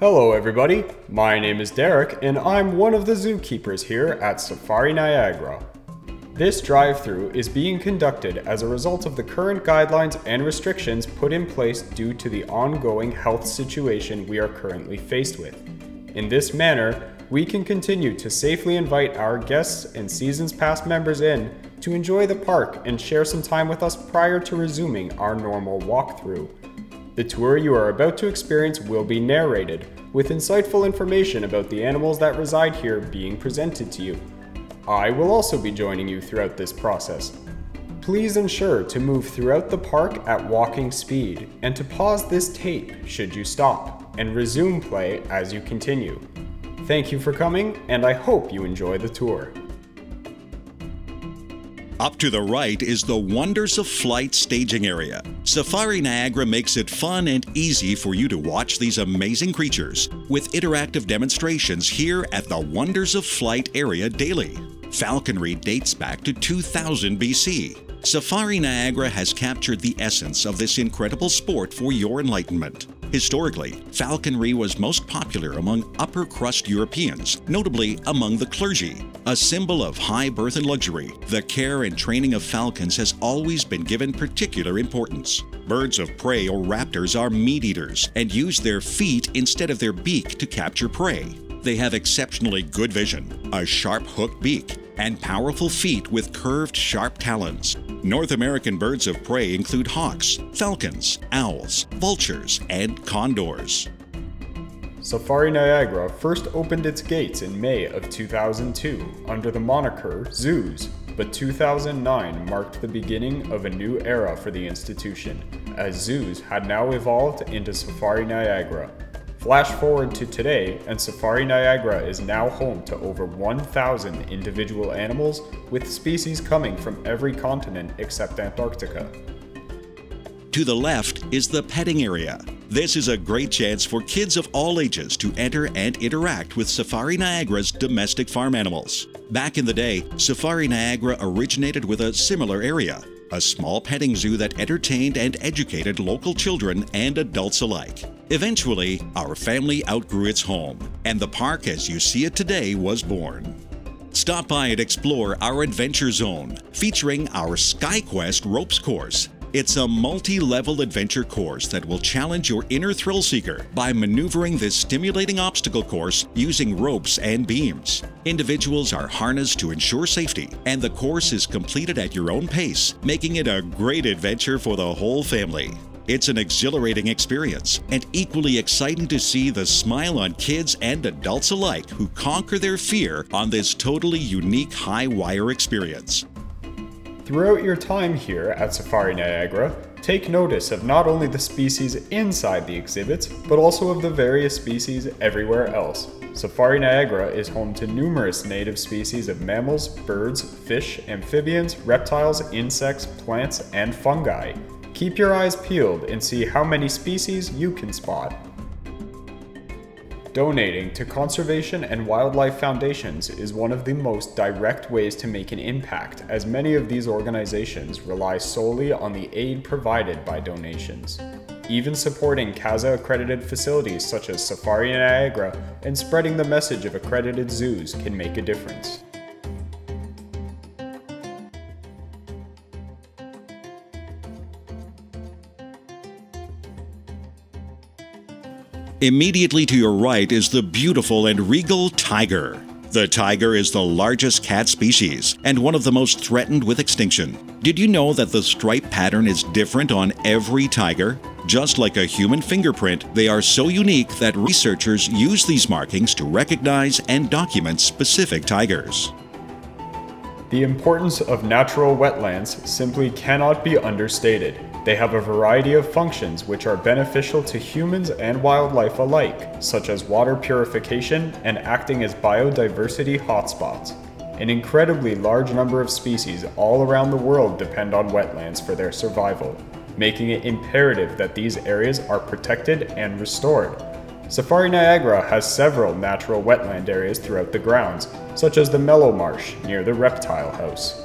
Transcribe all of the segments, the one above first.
Hello, everybody. My name is Derek, and I'm one of the zookeepers here at Safari Niagara. This drive through is being conducted as a result of the current guidelines and restrictions put in place due to the ongoing health situation we are currently faced with. In this manner, we can continue to safely invite our guests and Seasons Pass members in to enjoy the park and share some time with us prior to resuming our normal walkthrough. The tour you are about to experience will be narrated, with insightful information about the animals that reside here being presented to you. I will also be joining you throughout this process. Please ensure to move throughout the park at walking speed and to pause this tape should you stop and resume play as you continue. Thank you for coming, and I hope you enjoy the tour. Up to the right is the Wonders of Flight staging area. Safari Niagara makes it fun and easy for you to watch these amazing creatures with interactive demonstrations here at the Wonders of Flight area daily. Falconry dates back to 2000 BC. Safari Niagara has captured the essence of this incredible sport for your enlightenment. Historically, falconry was most popular among upper crust Europeans, notably among the clergy. A symbol of high birth and luxury, the care and training of falcons has always been given particular importance. Birds of prey or raptors are meat eaters and use their feet instead of their beak to capture prey. They have exceptionally good vision, a sharp hooked beak, and powerful feet with curved, sharp talons. North American birds of prey include hawks, falcons, owls, vultures, and condors. Safari Niagara first opened its gates in May of 2002 under the moniker Zooz, but 2009 marked the beginning of a new era for the institution, as Zooz had now evolved into Safari Niagara, Flash forward to today, and Safari Niagara is now home to over 1,000 individual animals, with species coming from every continent except Antarctica. To the left is the petting area. This is a great chance for kids of all ages to enter and interact with Safari Niagara's domestic farm animals. Back in the day, Safari Niagara originated with a similar area, a small petting zoo that entertained and educated local children and adults alike. Eventually, our family outgrew its home, and the park as you see it today was born. Stop by and explore our Adventure Zone, featuring our SkyQuest Ropes course it's a multi level adventure course that will challenge your inner thrill seeker by maneuvering this stimulating obstacle course using ropes and beams. Individuals are harnessed to ensure safety, and the course is completed at your own pace, making it a great adventure for the whole family. It's an exhilarating experience and equally exciting to see the smile on kids and adults alike who conquer their fear on this totally unique high wire experience. Throughout your time here at Safari Niagara, take notice of not only the species inside the exhibits, but also of the various species everywhere else. Safari Niagara is home to numerous native species of mammals, birds, fish, amphibians, reptiles, insects, plants, and fungi. Keep your eyes peeled and see how many species you can spot. Donating to conservation and wildlife foundations is one of the most direct ways to make an impact, as many of these organizations rely solely on the aid provided by donations. Even supporting CAZA accredited facilities such as Safari Niagara and spreading the message of accredited zoos can make a difference. Immediately to your right is the beautiful and regal tiger. The tiger is the largest cat species and one of the most threatened with extinction. Did you know that the stripe pattern is different on every tiger? Just like a human fingerprint, they are so unique that researchers use these markings to recognize and document specific tigers. The importance of natural wetlands simply cannot be understated. They have a variety of functions which are beneficial to humans and wildlife alike, such as water purification and acting as biodiversity hotspots. An incredibly large number of species all around the world depend on wetlands for their survival, making it imperative that these areas are protected and restored. Safari Niagara has several natural wetland areas throughout the grounds, such as the Mellow Marsh near the Reptile House.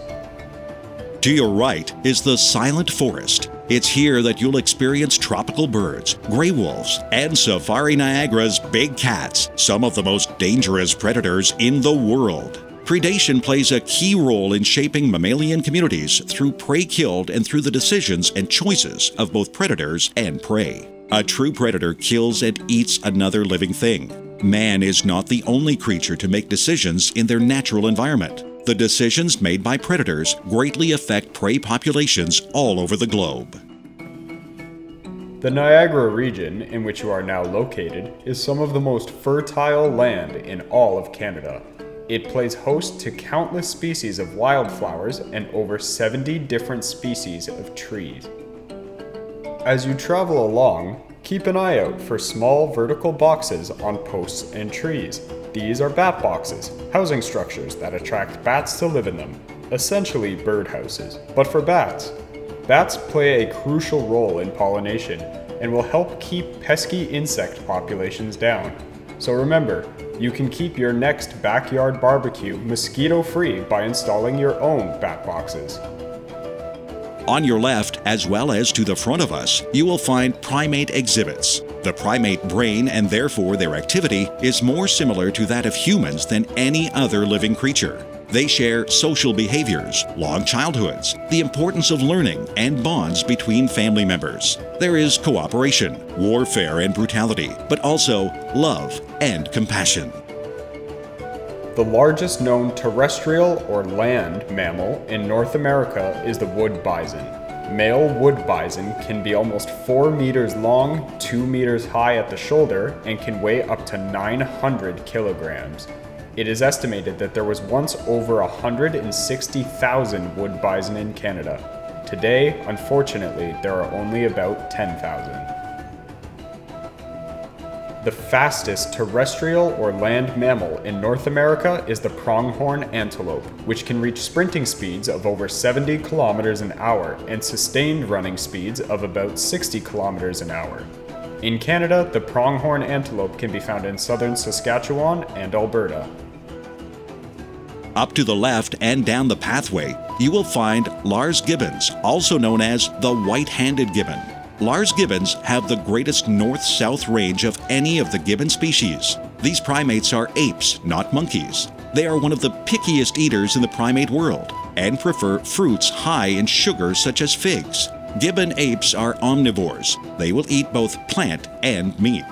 To your right is the Silent Forest, It's here that you'll experience tropical birds, gray wolves, and Safari Niagara's big cats, some of the most dangerous predators in the world. Predation plays a key role in shaping mammalian communities through prey killed and through the decisions and choices of both predators and prey. A true predator kills and eats another living thing. Man is not the only creature to make decisions in their natural environment. The decisions made by predators greatly affect prey populations all over the globe. The Niagara region, in which you are now located, is some of the most fertile land in all of Canada. It plays host to countless species of wildflowers and over 70 different species of trees. As you travel along, keep an eye out for small vertical boxes on posts and trees. These are bat boxes, housing structures that attract bats to live in them, essentially birdhouses, but for bats. Bats play a crucial role in pollination and will help keep pesky insect populations down. So remember, you can keep your next backyard barbecue mosquito free by installing your own bat boxes. On your left, as well as to the front of us, you will find primate exhibits. The primate brain and therefore their activity is more similar to that of humans than any other living creature. They share social behaviors, long childhoods, the importance of learning, and bonds between family members. There is cooperation, warfare, and brutality, but also love and compassion. The largest known terrestrial or land mammal in North America is the wood bison. Male wood bison can be almost 4 meters long, 2 meters high at the shoulder, and can weigh up to 900 kilograms. It is estimated that there was once over 160,000 wood bison in Canada. Today, unfortunately, there are only about 10,000. The fastest terrestrial or land mammal in North America is the pronghorn antelope, which can reach sprinting speeds of over 70 kilometers an hour and sustained running speeds of about 60 kilometers an hour. In Canada, the pronghorn antelope can be found in southern Saskatchewan and Alberta. Up to the left and down the pathway, you will find Lars gibbons, also known as the white handed gibbon. Lars gibbons have the greatest north south range of any of the gibbon species. These primates are apes, not monkeys. They are one of the pickiest eaters in the primate world and prefer fruits high in sugar, such as figs. Gibbon apes are omnivores. They will eat both plant and meat.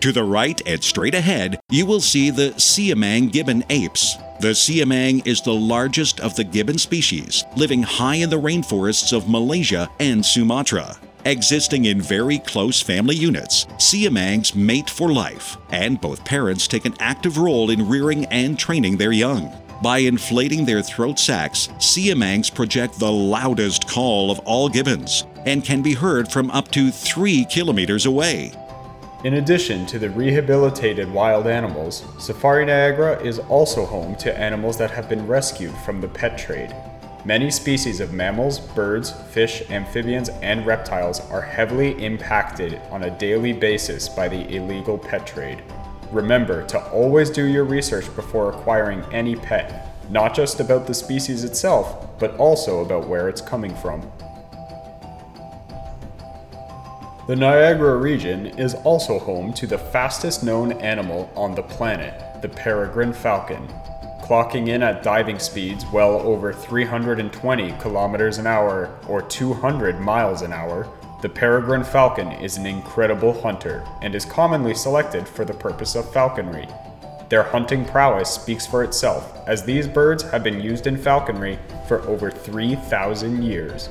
To the right and straight ahead, you will see the Siamang gibbon apes. The Siamang is the largest of the gibbon species, living high in the rainforests of Malaysia and Sumatra. Existing in very close family units, Siamangs mate for life, and both parents take an active role in rearing and training their young. By inflating their throat sacs, Siamangs project the loudest call of all gibbons and can be heard from up to three kilometers away. In addition to the rehabilitated wild animals, Safari Niagara is also home to animals that have been rescued from the pet trade. Many species of mammals, birds, fish, amphibians, and reptiles are heavily impacted on a daily basis by the illegal pet trade. Remember to always do your research before acquiring any pet, not just about the species itself, but also about where it's coming from. The Niagara region is also home to the fastest known animal on the planet, the peregrine falcon. Clocking in at diving speeds well over 320 kilometers an hour or 200 miles an hour, the peregrine falcon is an incredible hunter and is commonly selected for the purpose of falconry. Their hunting prowess speaks for itself, as these birds have been used in falconry for over 3,000 years.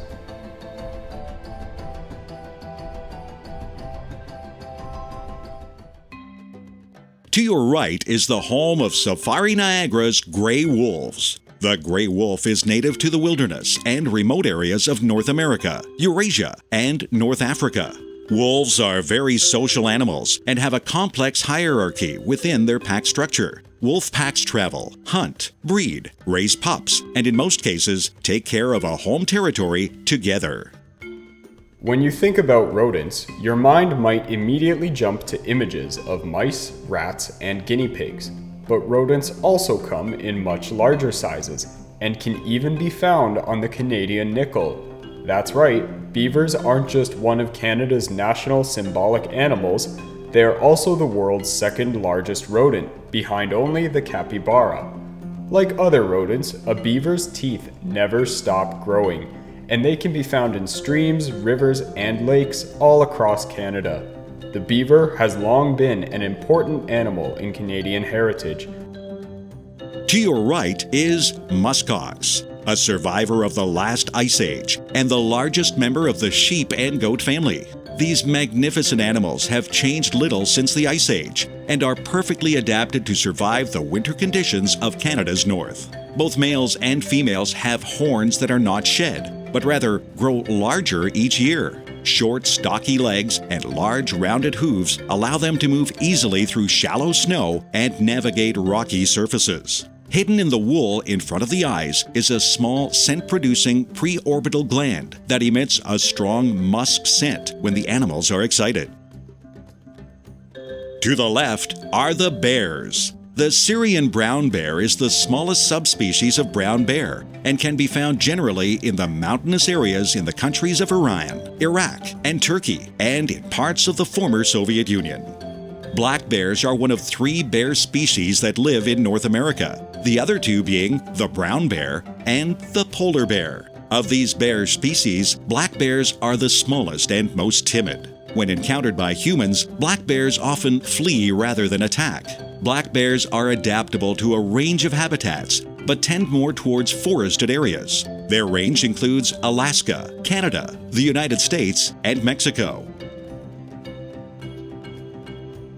To your right is the home of Safari Niagara's gray wolves. The gray wolf is native to the wilderness and remote areas of North America, Eurasia, and North Africa. Wolves are very social animals and have a complex hierarchy within their pack structure. Wolf packs travel, hunt, breed, raise pups, and in most cases, take care of a home territory together. When you think about rodents, your mind might immediately jump to images of mice, rats, and guinea pigs. But rodents also come in much larger sizes and can even be found on the Canadian nickel. That's right, beavers aren't just one of Canada's national symbolic animals, they are also the world's second largest rodent, behind only the capybara. Like other rodents, a beaver's teeth never stop growing, and they can be found in streams, rivers, and lakes all across Canada. The beaver has long been an important animal in Canadian heritage. To your right is muskox, a survivor of the last ice age and the largest member of the sheep and goat family. These magnificent animals have changed little since the Ice Age and are perfectly adapted to survive the winter conditions of Canada's north. Both males and females have horns that are not shed, but rather grow larger each year. Short, stocky legs and large, rounded hooves allow them to move easily through shallow snow and navigate rocky surfaces. Hidden in the wool in front of the eyes is a small scent producing preorbital gland that emits a strong musk scent when the animals are excited. To the left are the bears. The Syrian brown bear is the smallest subspecies of brown bear and can be found generally in the mountainous areas in the countries of Iran, Iraq, and Turkey, and in parts of the former Soviet Union. Black bears are one of three bear species that live in North America, the other two being the brown bear and the polar bear. Of these bear species, black bears are the smallest and most timid. When encountered by humans, black bears often flee rather than attack. Black bears are adaptable to a range of habitats, but tend more towards forested areas. Their range includes Alaska, Canada, the United States, and Mexico.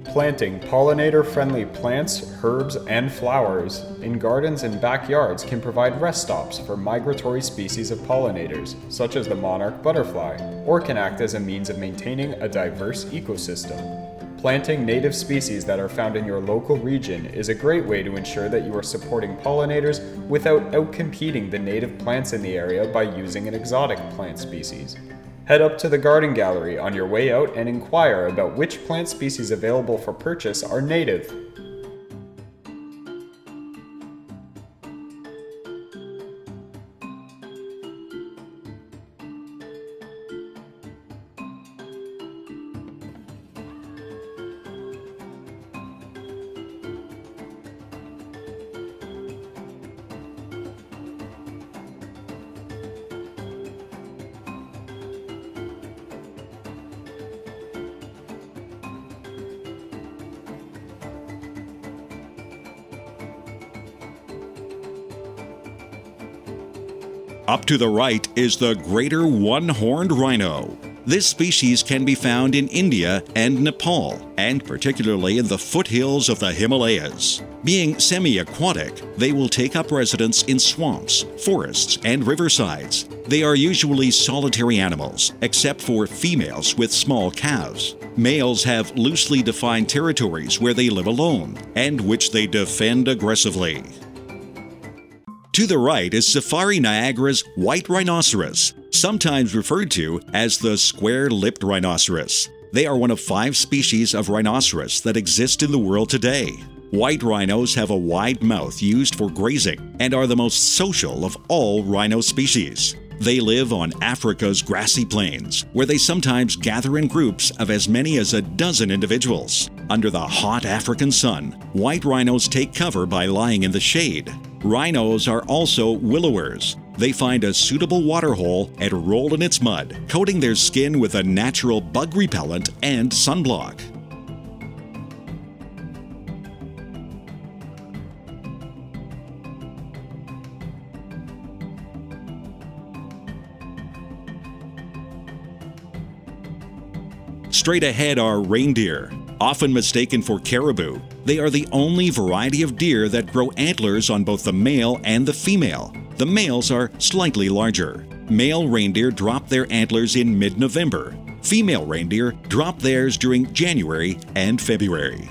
Planting pollinator friendly plants, herbs, and flowers in gardens and backyards can provide rest stops for migratory species of pollinators, such as the monarch butterfly, or can act as a means of maintaining a diverse ecosystem. Planting native species that are found in your local region is a great way to ensure that you are supporting pollinators without outcompeting the native plants in the area by using an exotic plant species. Head up to the garden gallery on your way out and inquire about which plant species available for purchase are native. To the right is the greater one horned rhino. This species can be found in India and Nepal, and particularly in the foothills of the Himalayas. Being semi aquatic, they will take up residence in swamps, forests, and riversides. They are usually solitary animals, except for females with small calves. Males have loosely defined territories where they live alone, and which they defend aggressively. To the right is Safari Niagara's white rhinoceros, sometimes referred to as the square lipped rhinoceros. They are one of five species of rhinoceros that exist in the world today. White rhinos have a wide mouth used for grazing and are the most social of all rhino species. They live on Africa's grassy plains, where they sometimes gather in groups of as many as a dozen individuals. Under the hot African sun, white rhinos take cover by lying in the shade. Rhinos are also willowers. They find a suitable waterhole and roll in its mud, coating their skin with a natural bug repellent and sunblock. Straight ahead are reindeer. Often mistaken for caribou, they are the only variety of deer that grow antlers on both the male and the female. The males are slightly larger. Male reindeer drop their antlers in mid November. Female reindeer drop theirs during January and February.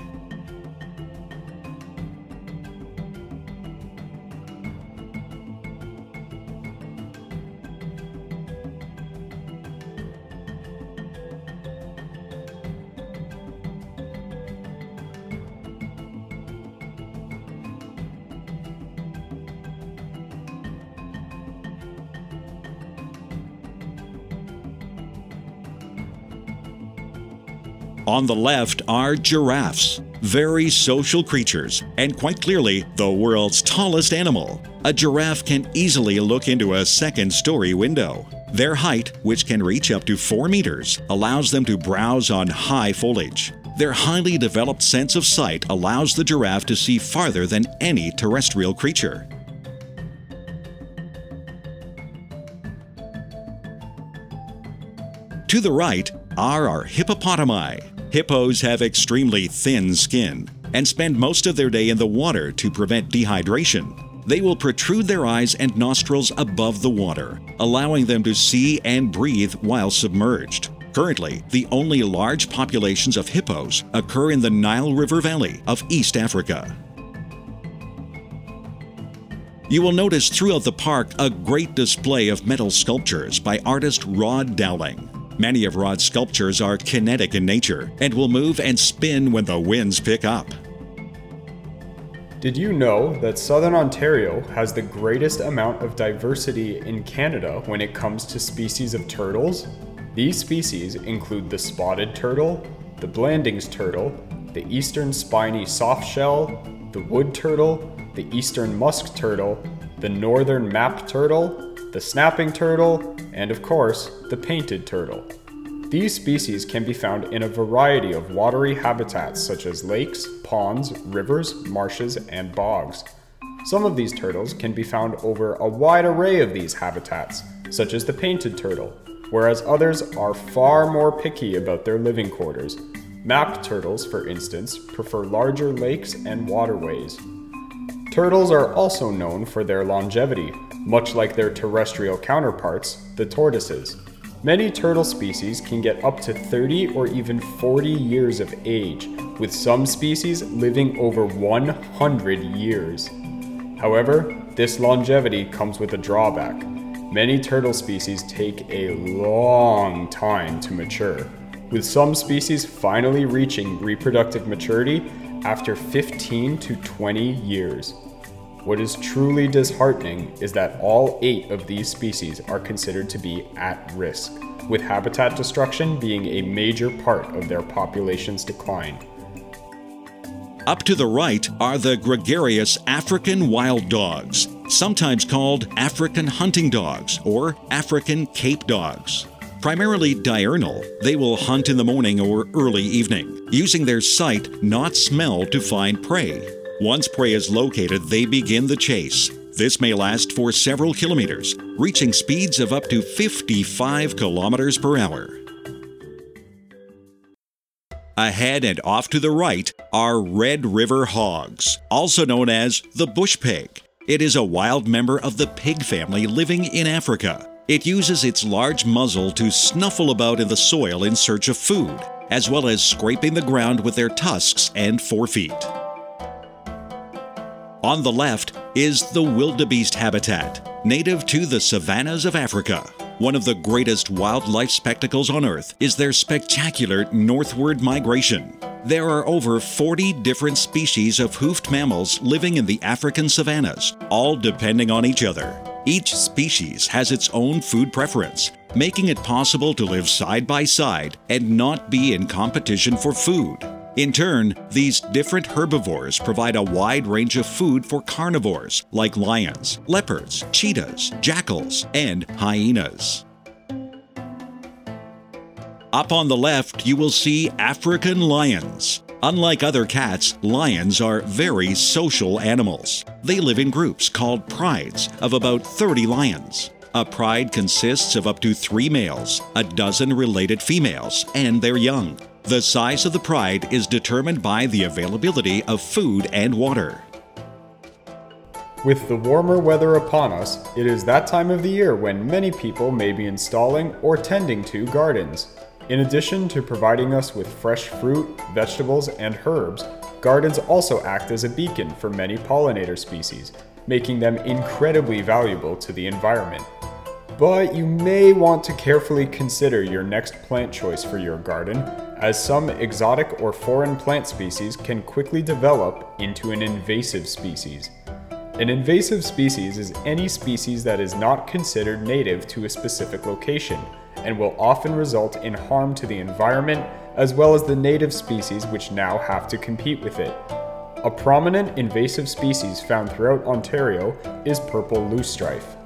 On the left are giraffes, very social creatures, and quite clearly the world's tallest animal. A giraffe can easily look into a second story window. Their height, which can reach up to 4 meters, allows them to browse on high foliage. Their highly developed sense of sight allows the giraffe to see farther than any terrestrial creature. To the right are our hippopotami. Hippos have extremely thin skin and spend most of their day in the water to prevent dehydration. They will protrude their eyes and nostrils above the water, allowing them to see and breathe while submerged. Currently, the only large populations of hippos occur in the Nile River Valley of East Africa. You will notice throughout the park a great display of metal sculptures by artist Rod Dowling. Many of Rod's sculptures are kinetic in nature and will move and spin when the winds pick up. Did you know that Southern Ontario has the greatest amount of diversity in Canada when it comes to species of turtles? These species include the spotted turtle, the Blanding's turtle, the eastern spiny softshell, the wood turtle, the eastern musk turtle, the northern map turtle, the snapping turtle, and of course, the painted turtle. These species can be found in a variety of watery habitats such as lakes, ponds, rivers, marshes, and bogs. Some of these turtles can be found over a wide array of these habitats, such as the painted turtle, whereas others are far more picky about their living quarters. Map turtles, for instance, prefer larger lakes and waterways. Turtles are also known for their longevity, much like their terrestrial counterparts, the tortoises. Many turtle species can get up to 30 or even 40 years of age, with some species living over 100 years. However, this longevity comes with a drawback. Many turtle species take a long time to mature, with some species finally reaching reproductive maturity after 15 to 20 years. What is truly disheartening is that all eight of these species are considered to be at risk, with habitat destruction being a major part of their population's decline. Up to the right are the gregarious African wild dogs, sometimes called African hunting dogs or African Cape dogs. Primarily diurnal, they will hunt in the morning or early evening, using their sight, not smell, to find prey. Once prey is located, they begin the chase. This may last for several kilometers, reaching speeds of up to 55 kilometers per hour. Ahead and off to the right are Red River hogs, also known as the bush pig. It is a wild member of the pig family living in Africa. It uses its large muzzle to snuffle about in the soil in search of food, as well as scraping the ground with their tusks and forefeet. On the left is the wildebeest habitat, native to the savannas of Africa. One of the greatest wildlife spectacles on Earth is their spectacular northward migration. There are over 40 different species of hoofed mammals living in the African savannas, all depending on each other. Each species has its own food preference, making it possible to live side by side and not be in competition for food. In turn, these different herbivores provide a wide range of food for carnivores like lions, leopards, cheetahs, jackals, and hyenas. Up on the left, you will see African lions. Unlike other cats, lions are very social animals. They live in groups called prides of about 30 lions. A pride consists of up to three males, a dozen related females, and their young. The size of the pride is determined by the availability of food and water. With the warmer weather upon us, it is that time of the year when many people may be installing or tending to gardens. In addition to providing us with fresh fruit, vegetables, and herbs, gardens also act as a beacon for many pollinator species, making them incredibly valuable to the environment. But you may want to carefully consider your next plant choice for your garden, as some exotic or foreign plant species can quickly develop into an invasive species. An invasive species is any species that is not considered native to a specific location and will often result in harm to the environment, as well as the native species which now have to compete with it. A prominent invasive species found throughout Ontario is purple loosestrife.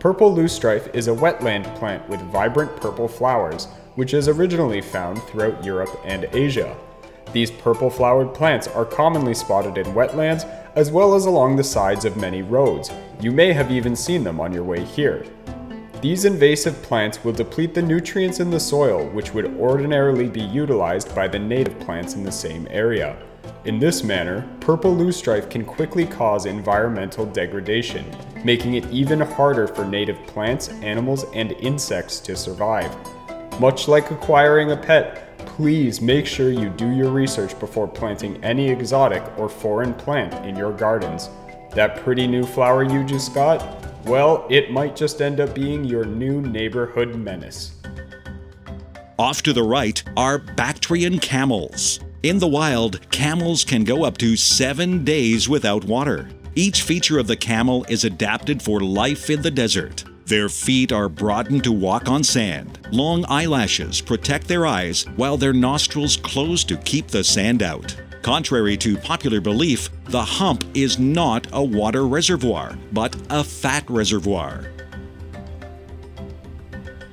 Purple loosestrife is a wetland plant with vibrant purple flowers, which is originally found throughout Europe and Asia. These purple flowered plants are commonly spotted in wetlands as well as along the sides of many roads. You may have even seen them on your way here. These invasive plants will deplete the nutrients in the soil, which would ordinarily be utilized by the native plants in the same area. In this manner, purple loosestrife can quickly cause environmental degradation, making it even harder for native plants, animals, and insects to survive. Much like acquiring a pet, please make sure you do your research before planting any exotic or foreign plant in your gardens. That pretty new flower you just got? Well, it might just end up being your new neighborhood menace. Off to the right are Bactrian camels. In the wild, camels can go up to seven days without water. Each feature of the camel is adapted for life in the desert. Their feet are broadened to walk on sand. Long eyelashes protect their eyes, while their nostrils close to keep the sand out. Contrary to popular belief, the hump is not a water reservoir, but a fat reservoir.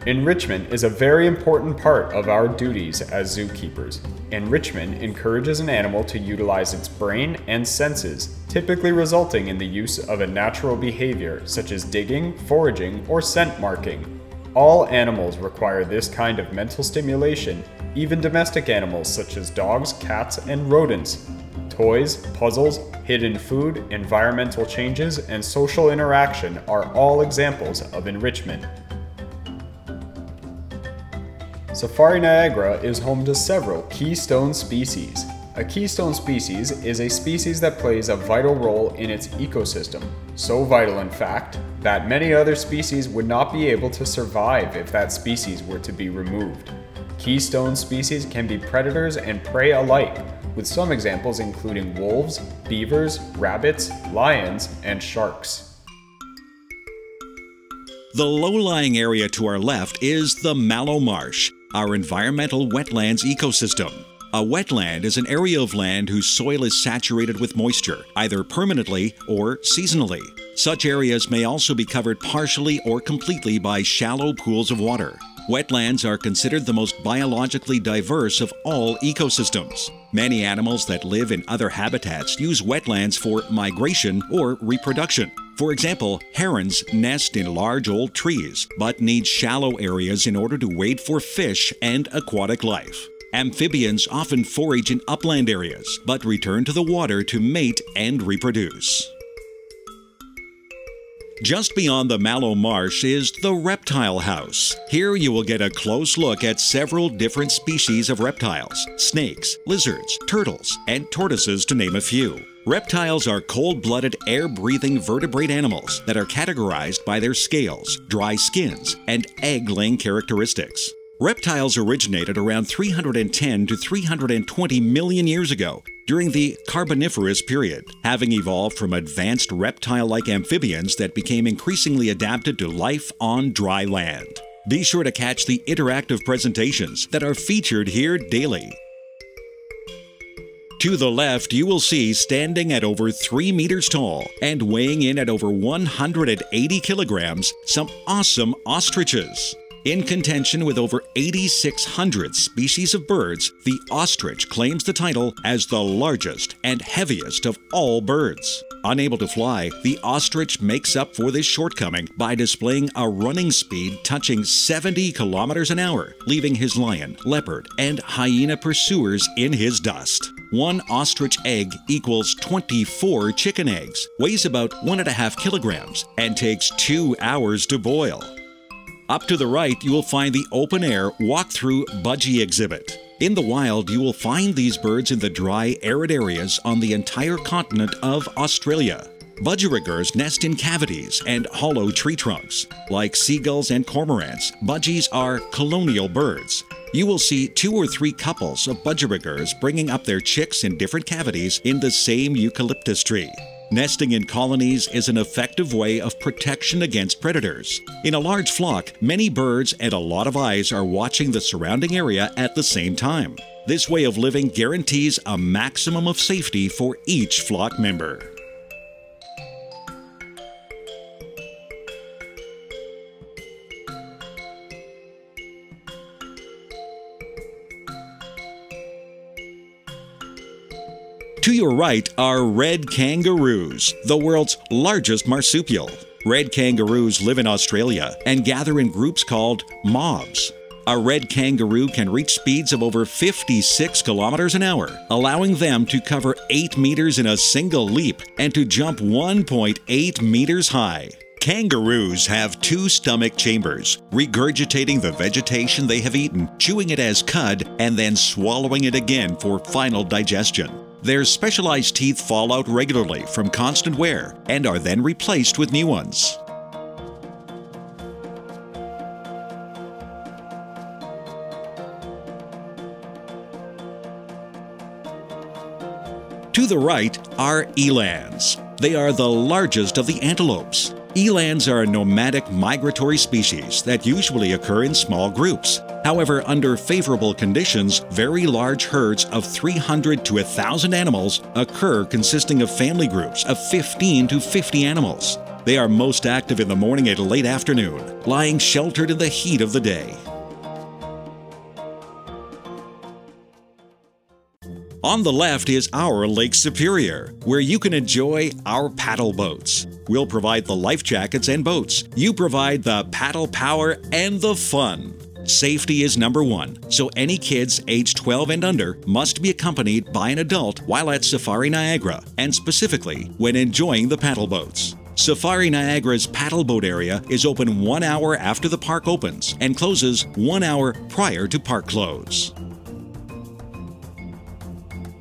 Enrichment is a very important part of our duties as zookeepers. Enrichment encourages an animal to utilize its brain and senses, typically resulting in the use of a natural behavior such as digging, foraging, or scent marking. All animals require this kind of mental stimulation, even domestic animals such as dogs, cats, and rodents. Toys, puzzles, hidden food, environmental changes, and social interaction are all examples of enrichment. Safari Niagara is home to several keystone species. A keystone species is a species that plays a vital role in its ecosystem. So vital, in fact, that many other species would not be able to survive if that species were to be removed. Keystone species can be predators and prey alike, with some examples including wolves, beavers, rabbits, lions, and sharks. The low lying area to our left is the Mallow Marsh, our environmental wetlands ecosystem. A wetland is an area of land whose soil is saturated with moisture, either permanently or seasonally. Such areas may also be covered partially or completely by shallow pools of water. Wetlands are considered the most biologically diverse of all ecosystems. Many animals that live in other habitats use wetlands for migration or reproduction. For example, herons nest in large old trees, but need shallow areas in order to wait for fish and aquatic life. Amphibians often forage in upland areas, but return to the water to mate and reproduce. Just beyond the Mallow Marsh is the Reptile House. Here you will get a close look at several different species of reptiles snakes, lizards, turtles, and tortoises, to name a few. Reptiles are cold blooded, air breathing vertebrate animals that are categorized by their scales, dry skins, and egg laying characteristics. Reptiles originated around 310 to 320 million years ago during the Carboniferous period, having evolved from advanced reptile like amphibians that became increasingly adapted to life on dry land. Be sure to catch the interactive presentations that are featured here daily. To the left, you will see standing at over 3 meters tall and weighing in at over 180 kilograms some awesome ostriches. In contention with over 8,600 species of birds, the ostrich claims the title as the largest and heaviest of all birds. Unable to fly, the ostrich makes up for this shortcoming by displaying a running speed touching 70 kilometers an hour, leaving his lion, leopard, and hyena pursuers in his dust. One ostrich egg equals 24 chicken eggs, weighs about 1.5 kilograms, and takes two hours to boil. Up to the right, you will find the open air walk-through budgie exhibit. In the wild, you will find these birds in the dry, arid areas on the entire continent of Australia. Budgerigars nest in cavities and hollow tree trunks. Like seagulls and cormorants, budgies are colonial birds. You will see two or three couples of budgerigars bringing up their chicks in different cavities in the same eucalyptus tree. Nesting in colonies is an effective way of protection against predators. In a large flock, many birds and a lot of eyes are watching the surrounding area at the same time. This way of living guarantees a maximum of safety for each flock member. To your right are red kangaroos, the world's largest marsupial. Red kangaroos live in Australia and gather in groups called mobs. A red kangaroo can reach speeds of over 56 kilometers an hour, allowing them to cover 8 meters in a single leap and to jump 1.8 meters high. Kangaroos have two stomach chambers, regurgitating the vegetation they have eaten, chewing it as cud, and then swallowing it again for final digestion. Their specialized teeth fall out regularly from constant wear and are then replaced with new ones. To the right are elands. They are the largest of the antelopes. Elands are a nomadic migratory species that usually occur in small groups. However, under favorable conditions, very large herds of 300 to 1,000 animals occur consisting of family groups of 15 to 50 animals. They are most active in the morning and late afternoon, lying sheltered in the heat of the day. On the left is our Lake Superior, where you can enjoy our paddle boats. We'll provide the life jackets and boats. You provide the paddle power and the fun. Safety is number one, so any kids age 12 and under must be accompanied by an adult while at Safari Niagara, and specifically when enjoying the paddle boats. Safari Niagara's paddle boat area is open one hour after the park opens and closes one hour prior to park close.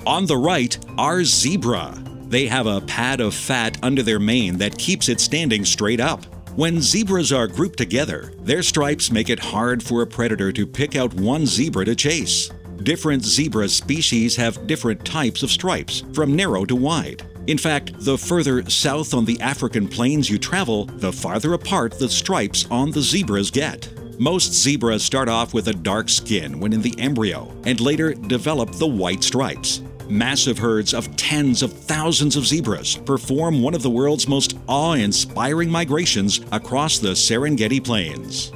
On the right are zebra. They have a pad of fat under their mane that keeps it standing straight up. When zebras are grouped together, their stripes make it hard for a predator to pick out one zebra to chase. Different zebra species have different types of stripes, from narrow to wide. In fact, the further south on the African plains you travel, the farther apart the stripes on the zebras get. Most zebras start off with a dark skin when in the embryo and later develop the white stripes. Massive herds of tens of thousands of zebras perform one of the world's most awe inspiring migrations across the Serengeti Plains.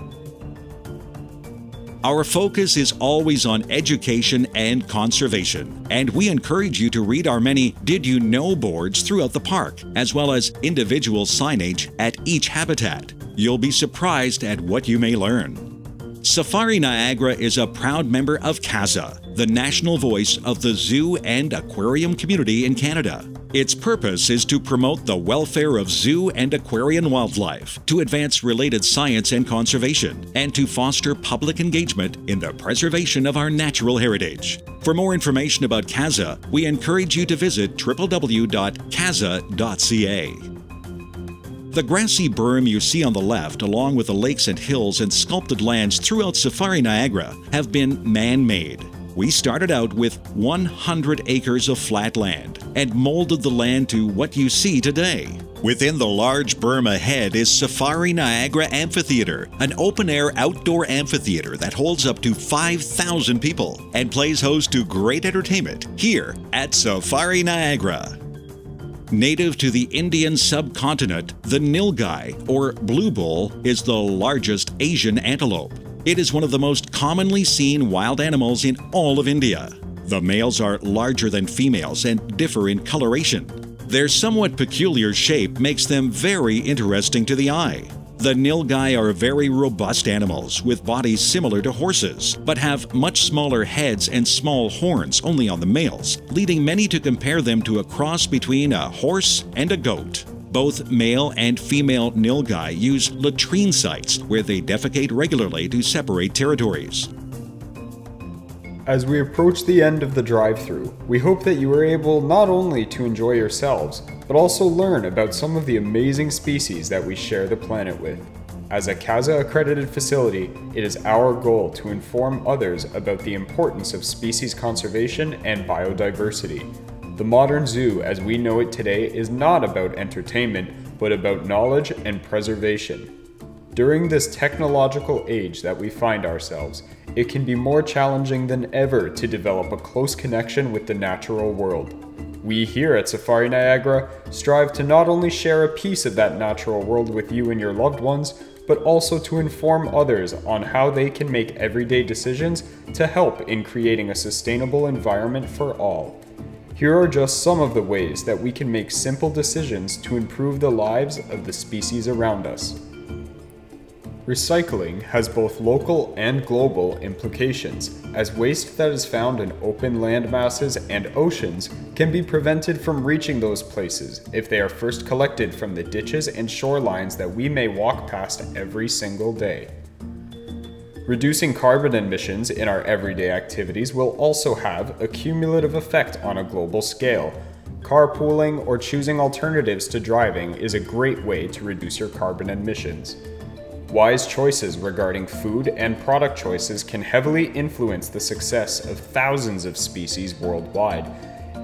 Our focus is always on education and conservation, and we encourage you to read our many Did You Know boards throughout the park, as well as individual signage at each habitat. You'll be surprised at what you may learn. Safari Niagara is a proud member of CAZA, the national voice of the zoo and aquarium community in Canada. Its purpose is to promote the welfare of zoo and aquarium wildlife, to advance related science and conservation, and to foster public engagement in the preservation of our natural heritage. For more information about CAZA, we encourage you to visit www.caza.ca. The grassy berm you see on the left, along with the lakes and hills and sculpted lands throughout Safari Niagara, have been man made. We started out with 100 acres of flat land and molded the land to what you see today. Within the large berm ahead is Safari Niagara Amphitheater, an open air outdoor amphitheater that holds up to 5,000 people and plays host to great entertainment here at Safari Niagara. Native to the Indian subcontinent, the nilgai, or blue bull, is the largest Asian antelope. It is one of the most commonly seen wild animals in all of India. The males are larger than females and differ in coloration. Their somewhat peculiar shape makes them very interesting to the eye. The nilgai are very robust animals with bodies similar to horses, but have much smaller heads and small horns only on the males, leading many to compare them to a cross between a horse and a goat. Both male and female nilgai use latrine sites where they defecate regularly to separate territories. As we approach the end of the drive through, we hope that you are able not only to enjoy yourselves, but also learn about some of the amazing species that we share the planet with. As a CAZA accredited facility, it is our goal to inform others about the importance of species conservation and biodiversity. The modern zoo, as we know it today, is not about entertainment, but about knowledge and preservation. During this technological age that we find ourselves, it can be more challenging than ever to develop a close connection with the natural world. We here at Safari Niagara strive to not only share a piece of that natural world with you and your loved ones, but also to inform others on how they can make everyday decisions to help in creating a sustainable environment for all. Here are just some of the ways that we can make simple decisions to improve the lives of the species around us. Recycling has both local and global implications, as waste that is found in open land masses and oceans can be prevented from reaching those places if they are first collected from the ditches and shorelines that we may walk past every single day. Reducing carbon emissions in our everyday activities will also have a cumulative effect on a global scale. Carpooling or choosing alternatives to driving is a great way to reduce your carbon emissions. Wise choices regarding food and product choices can heavily influence the success of thousands of species worldwide.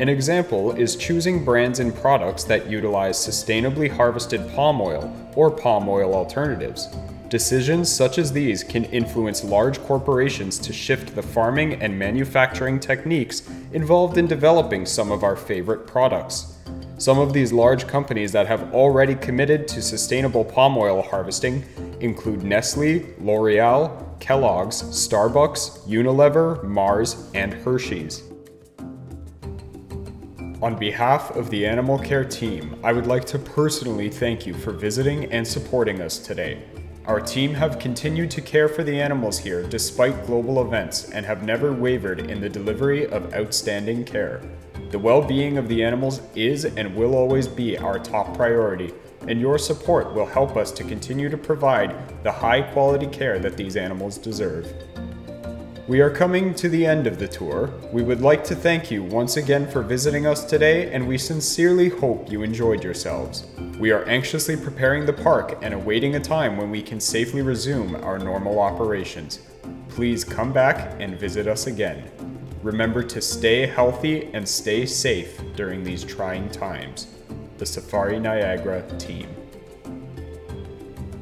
An example is choosing brands and products that utilize sustainably harvested palm oil or palm oil alternatives. Decisions such as these can influence large corporations to shift the farming and manufacturing techniques involved in developing some of our favorite products. Some of these large companies that have already committed to sustainable palm oil harvesting include Nestle, L'Oreal, Kellogg's, Starbucks, Unilever, Mars, and Hershey's. On behalf of the Animal Care team, I would like to personally thank you for visiting and supporting us today. Our team have continued to care for the animals here despite global events and have never wavered in the delivery of outstanding care. The well being of the animals is and will always be our top priority, and your support will help us to continue to provide the high quality care that these animals deserve. We are coming to the end of the tour. We would like to thank you once again for visiting us today, and we sincerely hope you enjoyed yourselves. We are anxiously preparing the park and awaiting a time when we can safely resume our normal operations. Please come back and visit us again. Remember to stay healthy and stay safe during these trying times. The Safari Niagara team.